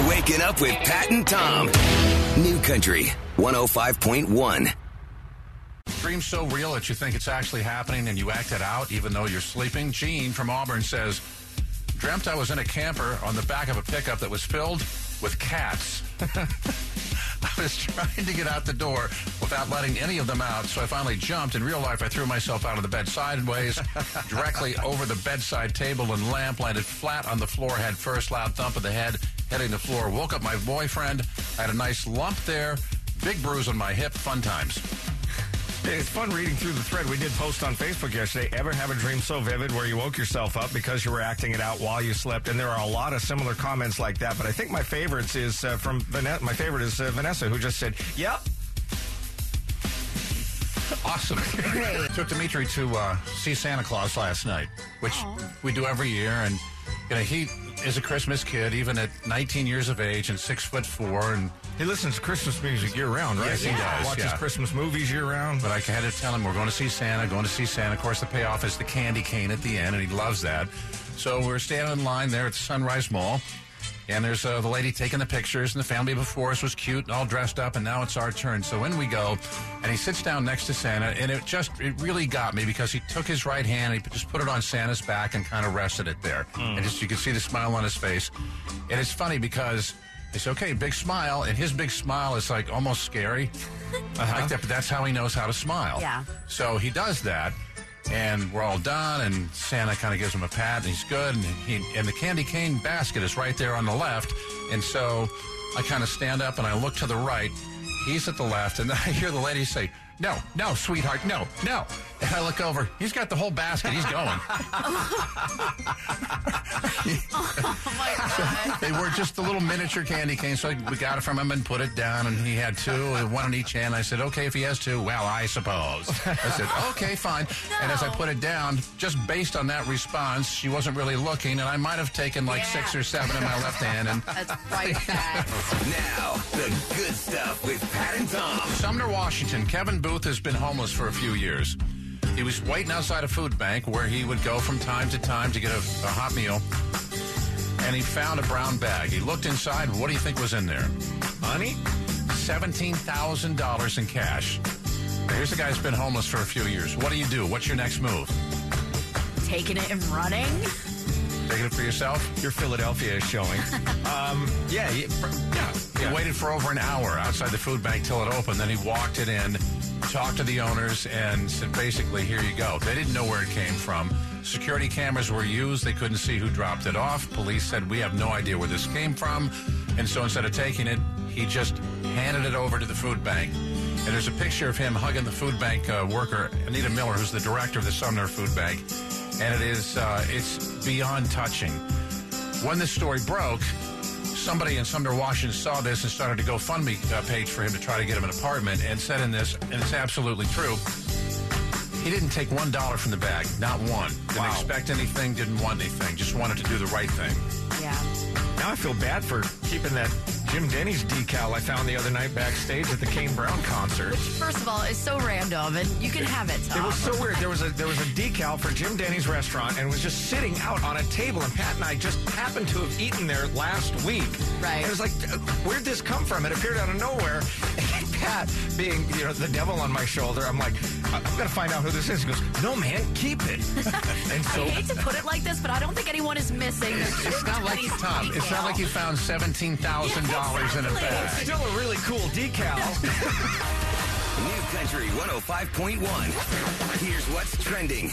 You're waking up with Pat and Tom. New Country 105.1. Dream so real that you think it's actually happening and you act it out even though you're sleeping. Jeanne from Auburn says, Dreamt I was in a camper on the back of a pickup that was filled with cats. I was trying to get out the door without letting any of them out, so I finally jumped. In real life, I threw myself out of the bed sideways, directly over the bedside table and lamp, landed flat on the floor, had first loud thump of the head, hitting the floor. Woke up my boyfriend. I had a nice lump there, big bruise on my hip. Fun times. It's fun reading through the thread. We did post on Facebook yesterday. Ever have a dream so vivid where you woke yourself up because you were acting it out while you slept? And there are a lot of similar comments like that. But I think my favorites is uh, from Vanessa. My favorite is uh, Vanessa, who just said, "Yep." Awesome. Took Dimitri to uh, see Santa Claus last night, which we do every year. And, you know, he is a Christmas kid, even at 19 years of age and six foot four. And He listens to Christmas music year round, right? Yes, he does, Watches yeah. Christmas movies year round. But I had to tell him we're going to see Santa, going to see Santa. Of course, the payoff is the candy cane at the end, and he loves that. So we're standing in line there at the Sunrise Mall, and there's uh, the lady taking the pictures, and the family before us was cute and all dressed up, and now it's our turn. So in we go, and he sits down next to Santa, and it just it really got me because he took his right hand, and he just put it on Santa's back, and kind of rested it there, and just you could see the smile on his face. And it's funny because. Said, okay, big smile. And his big smile is like almost scary. Like that, but that's how he knows how to smile. Yeah. So he does that, and we're all done, and Santa kind of gives him a pat, and he's good, and he and the candy cane basket is right there on the left, and so I kind of stand up and I look to the right. He's at the left, and I hear the lady say, "No, no, sweetheart, no, no." And I look over. He's got the whole basket. He's going. Oh my god. they were just the little miniature candy canes. So we got it from him and put it down, and he had two, one in each hand. I said, "Okay, if he has two, well, I suppose." I said, "Okay, fine." And as I put it down, just based on that response, she wasn't really looking, and I might have taken like Yeah. six or seven in my left hand. And That's quite bad. Now, the good stuff with Pat and Tom. Sumner, Washington, Kevin Booth has been homeless for a few years. He was waiting outside a food bank where he would go from time to time to get a, a hot meal. And he found a brown bag. He looked inside. What do you think was in there? Money? $17,000 in cash. Here's a guy who's been homeless for a few years. What do you do? What's your next move? Taking it and running. Taking it for yourself? Your Philadelphia is showing. um, yeah, yeah, yeah. He waited for over an hour outside the food bank till it opened. Then he walked it in, talked to the owners, and said, basically, here you go. They didn't know where it came from. Security cameras were used. They couldn't see who dropped it off. Police said, we have no idea where this came from. And so instead of taking it, he just handed it over to the food bank. And there's a picture of him hugging the food bank uh, worker, Anita Miller, who's the director of the Sumner Food Bank. And it is, uh, it's beyond touching. When this story broke, somebody in Sumner, Washington saw this and started a GoFundMe uh, page for him to try to get him an apartment and said in this, and it's absolutely true, he didn't take one dollar from the bag, not one. Didn't Wow. expect anything, didn't want anything, just wanted to do the right thing. Yeah. Now I feel bad for keeping that Jim Denny's decal I found the other night backstage at the Kane Brown concert. Which, First of all, is so random, and you can have it, Tom. It was so weird. There was a there was a decal for Jim Denny's restaurant, and it was just sitting out on a table. And Pat and I just happened to have eaten there last week. Right. And it was like, uh, where'd this come from? It appeared out of nowhere. And Pat, being you know the devil on my shoulder, I'm like, I- I'm gonna find out who this is. He goes, No, man, keep it. and so. I hate to put it like this, but I don't think anyone is missing. It's not like Tom. It's not like you found seventeen thousand dollars in a exactly. bag. Still a really cool decal. New Country 105.1. Here's what's trending.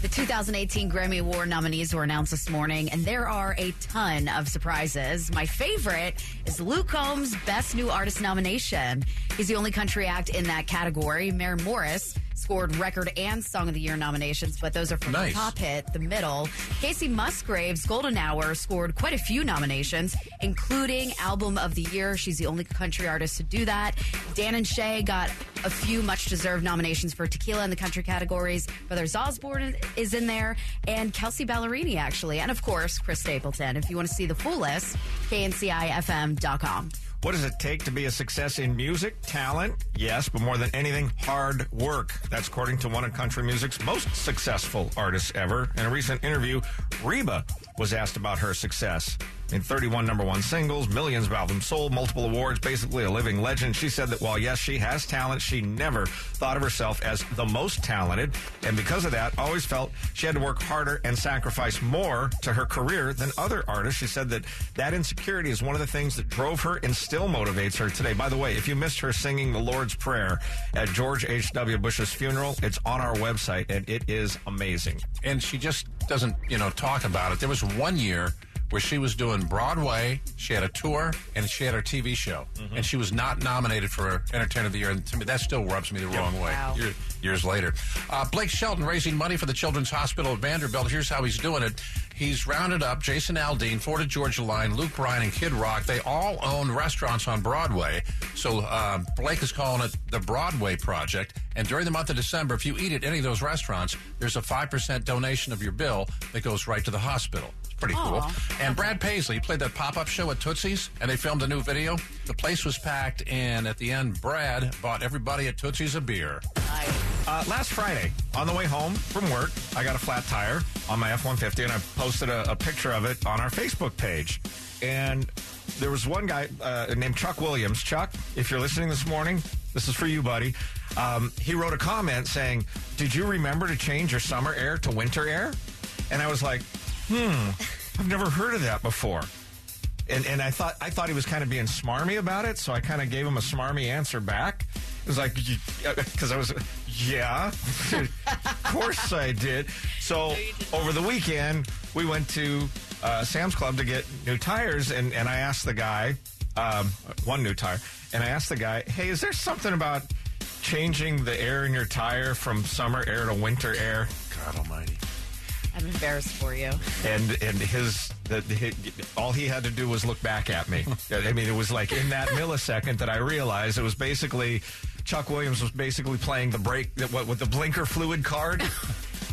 The 2018 Grammy Award nominees were announced this morning, and there are a ton of surprises. My favorite is Luke Combs' Best New Artist nomination. He's the only country act in that category. Maren Morris scored Record and Song of the Year nominations, but those are from Nice. the top hit, The Middle. Kacey Musgraves' Golden Hour scored quite a few nominations, including Album of the Year. She's the only country artist to do that. Dan and Shay got a few much deserved nominations for Tequila in the country categories. Brothers Osborne is in there, and Kelsea Ballerini, actually. And of course, Chris Stapleton. If you want to see the full list, kncifm.com. What does it take to be a success in music? Talent, yes, but more than anything, hard work. That's according to one of country music's most successful artists ever. In a recent interview, Reba was asked about her success. I mean, 31 number one singles, millions of albums sold, multiple awards, basically a living legend. She said that while, yes, she has talent, she never thought of herself as the most talented. And because of that, always felt she had to work harder and sacrifice more to her career than other artists. She said that that insecurity is one of the things that drove her and still motivates her today. By the way, if you missed her singing the Lord's Prayer at George H.W. Bush's funeral, it's on our website and it is amazing. and she just doesn't, you know, talk about it. There was one year where she was doing Broadway, she had a tour, and she had her TV show, and she was not nominated for Entertainer of the Year. And to me, that still rubs me the wrong way. Wow. Year- years later, uh, Blake Shelton raising money for the Children's Hospital at Vanderbilt. Here's how he's doing it. He's rounded up Jason Aldean, Florida Georgia Line, Luke Bryan, and Kid Rock. They all own restaurants on Broadway. So uh, Blake is calling it the Broadway Project. And during the month of December, if you eat at any of those restaurants, there's a 5% donation of your bill that goes right to the hospital. Pretty cool. And Brad Paisley played that pop up show at Tootsie's, and they filmed a new video. The place was packed, and at the end, Brad bought everybody at Tootsie's a beer. Uh, last Friday, on the way home from work, I got a flat tire on my F 150 and I posted a, a picture of it on our Facebook page. And there was one guy uh, named Chuck Williams. Chuck, if you're listening this morning, this is for you, buddy. Um, he wrote a comment saying, Did you remember to change your summer air to winter air? And I was like, Hmm, I've never heard of that before. And, and I thought I thought he was kind of being smarmy about it, so I kind of gave him a smarmy answer back. It was like because I was yeah, of course I did. So over the weekend we went to uh, Sam's Club to get new tires, and and I asked the guy um, one new tire, and I asked the guy, hey, is there something about changing the air in your tire from summer air to winter air? God Almighty. I'm embarrassed for you. and and his, the, the, all he had to do was look back at me. I mean, it was like in that millisecond that I realized it was basically Chuck Williams was basically playing the break the- what with the blinker fluid card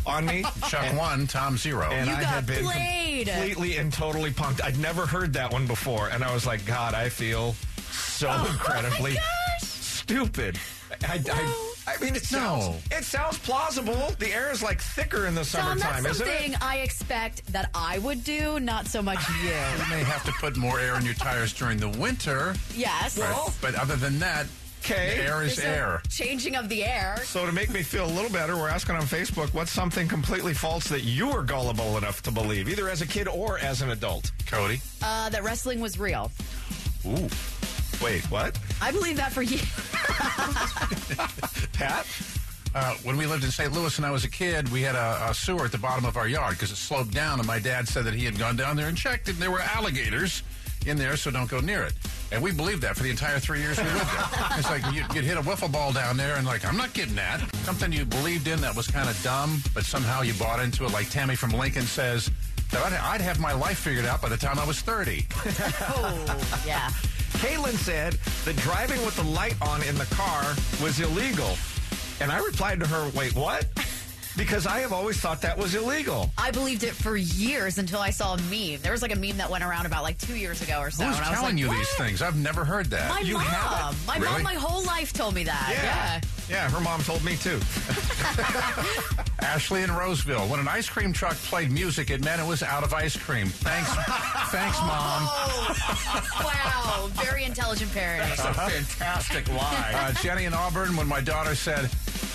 on me. Chuck one, Tom zero. And You I got had been played. completely and totally punked. I'd never heard that one before, and I was like, God, I feel so oh incredibly Oh gosh. stupid. I, I, I mean, it sounds No. it sounds plausible. The air is like thicker in the Tom, summertime, that's isn't it? something I expect that I would do, not so much you. you may have to put more air in your tires during the winter, yes. but, but other than that, Okay. the air is There's a air. Changing of the air. So to make me feel a little better, we're asking on Facebook what's something completely false that you were gullible enough to believe, either as a kid or as an adult. Cody. Uh, that wrestling was real. Ooh. Wait, what? I believe that for you. Pat? Uh, when we lived in St. Louis and I was a kid, we had a, a sewer at the bottom of our yard because it sloped down, and my dad said that he had gone down there and checked, and there were alligators in there, so don't go near it. And we believed that for the entire three years we lived there. it's like you'd, you'd hit a wiffle ball down there, and like, I'm not getting that. Something you believed in that was kind of dumb, but somehow you bought into it. Like Tammy from Lincoln says that I'd, I'd have my life figured out by the time I was 30. oh, yeah. Caitlin said that driving with the light on in the car was illegal. And I replied to her, wait, what? Because I have always thought that was illegal. I believed it for years until I saw a meme. There was like a meme that went around about like two years ago or so. Who's and I was telling like, you what? these things? I've never heard that. My You mom. My Really? mom, my whole life told me that. Yeah. Yeah, her mom told me too. Ashley in Roseville. When an ice cream truck played music, it meant it was out of ice cream. Thanks, thanks, mom. Oh, wow. Very intelligent parenting. a fantastic lie. Uh, Jenny in Auburn. When my daughter said,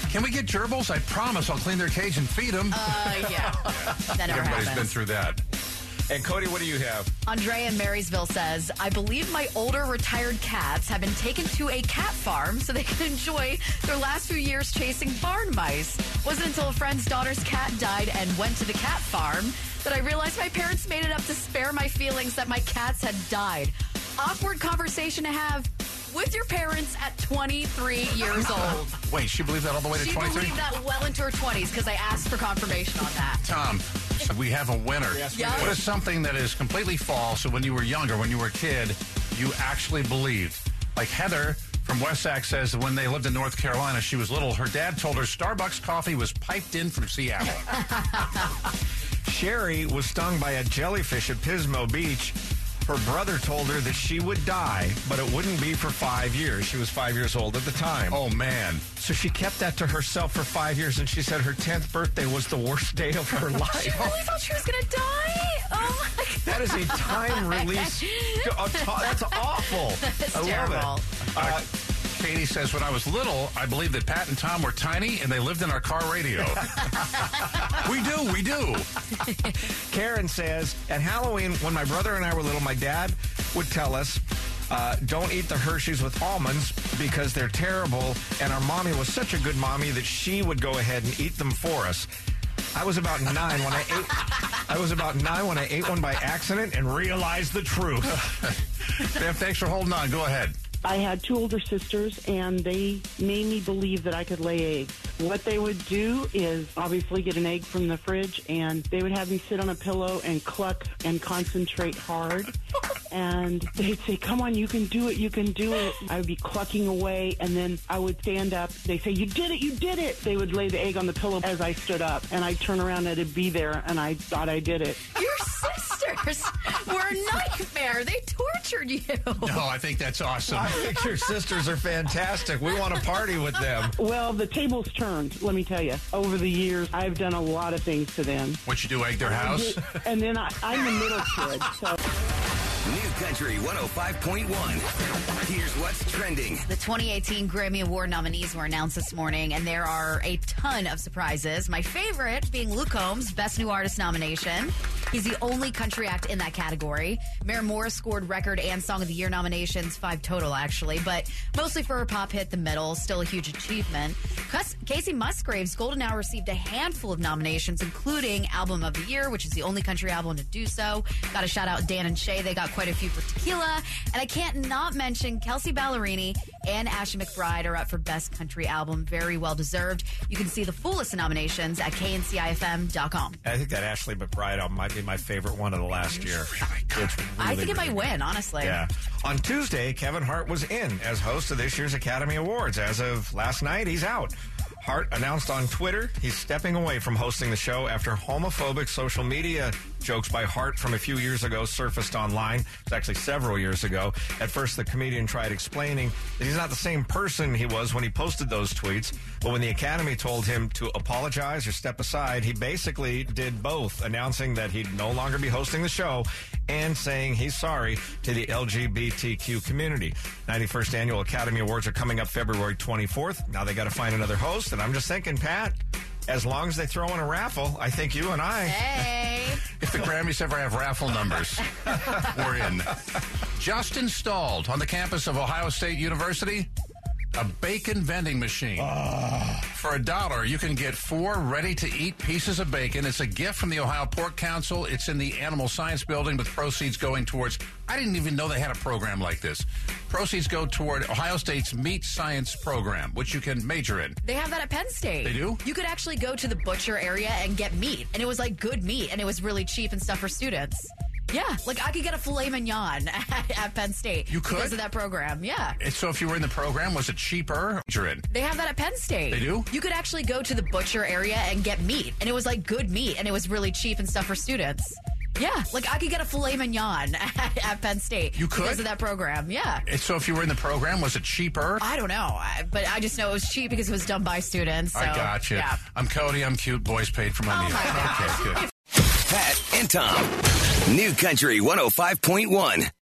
"Can we get gerbils? I promise I'll clean their cage and feed them." Uh, yeah. That never Everybody's happens. been through that. And Cody, what do you have? Andrea in Marysville says, I believe my older retired cats have been taken to a cat farm so they can enjoy their last few years chasing barn mice. Wasn't until a friend's daughter's cat died and went to the cat farm that I realized my parents made it up to spare my feelings that my cats had died. Awkward conversation to have with your parents at 23 years old. Wait, she believed that all the way to She 23? believed that well into her 20s because I asked for confirmation on that. Tom, we have a winner. We. What is something that is completely false? So when you were younger, when you were a kid, you actually believed? Like Heather from Westack says that when they lived in North Carolina, she was little. Her dad told her Starbucks coffee was piped in from Seattle. Sherry was stung by a jellyfish at Pismo Beach. Her brother told her that she would die, but it wouldn't be for five years. She was five years old at the time. oh man. So she kept that to herself for five years, and she said her 10th birthday was the worst day of her life. She really thought she was going to die? Oh my That is a time release. That's awful. That's I love terrible. it. Uh, Katie says, when I was little, I believed that Pat and Tom were tiny and they lived in our car radio. we do, we do. Karen says, at Halloween, when my brother and I were little, my dad would tell us, uh, don't eat the Hershey's with almonds because they're terrible. And our mommy was such a good mommy that she would go ahead and eat them for us. I was about nine when I ate. I was about nine when I ate one by accident and realized the truth. Bev, thanks for holding on. Go ahead. I had two older sisters, and they made me believe that I could lay eggs. What they would do is obviously get an egg from the fridge, and they would have me sit on a pillow and cluck and concentrate hard. And they'd say, Come on, you can do it, you can do it. I would be clucking away, and then I would stand up. They say, You did it, you did it. They would lay the egg on the pillow as I stood up, and I'd turn around and it'd be there, and I thought I did it. Your sisters were a nightmare. They tortured you. No, I think that's awesome. I think your sisters are fantastic. We want to party with them. Well, the tables turned, let me tell you. Over the years, I've done a lot of things to them. What you do, egg their house? And then I, I'm the middle kid, so. New Country 105.1. Here's what's trending. The 2018 Grammy Award nominees were announced this morning, and there are a ton of surprises. My favorite being Luke Combs' Best New Artist nomination. He's the only country act in that category. Maren Morris scored Record and Song of the Year nominations, five total actually, but mostly for her pop hit The Middle, still a huge achievement. Kacey Musgraves' Golden Hour received a handful of nominations, including Album of the Year, which is the only country album to do so. Got to shout out Dan and Shay, they got quite a few for Tequila. And I can't not mention Kelsea Ballerini and Ashley McBryde are up for Best Country Album. Very well deserved. You can see the full list of nominations at kncifm.com. I think that Ashley McBryde album might be my favorite one of the last year. Oh it's I really, think it might good. win, honestly. Yeah. On Tuesday, Kevin Hart was in as host of this year's Academy Awards. As of last night, he's out. Hart announced on Twitter he's stepping away from hosting the show after homophobic social media jokes by Hart from a few years ago surfaced online. It's actually several years ago. At first, the comedian tried explaining that he's not the same person he was when he posted those tweets. But when the Academy told him to apologize or step aside, he basically did both, announcing that he'd no longer be hosting the show and saying he's sorry to the LGBTQ community. 91st Annual Academy Awards are coming up February 24th. Now they got to find another host, and I'm just thinking, Pat, as long as they throw in a raffle, I think you and I. Hey. If the Grammys ever have raffle numbers, we're in. Just installed on the campus of Ohio State University, a bacon vending machine. For a dollar, you can get four ready to eat pieces of bacon. It's a gift from the Ohio Pork Council. It's in the Animal Science Building with proceeds going towards. I didn't even know they had a program like this. Proceeds go toward Ohio State's Meat Science Program, which you can major in. They have that at Penn State. They do? You could actually go to the butcher area and get meat, and it was like good meat, and it was really cheap and stuff for students. Yeah, like I could get a filet mignon at, at Penn State. You could? because of that program. Yeah. And so if you were in the program, was it cheaper? You're in. They have that at Penn State. They do? You could actually go to the butcher area and get meat, and it was like good meat, and it was really cheap and stuff for students. Yeah, like I could get a filet mignon at, at Penn State. You could? because of that program. Yeah. And so if you were in the program, was it cheaper? I don't know, I- but I just know it was cheap because it was done by students. So, I got you. Yeah. I'm Cody. I'm cute. Boys paid for my Oh meal. my Okay, good. Pat and Tom. New Country 105.1.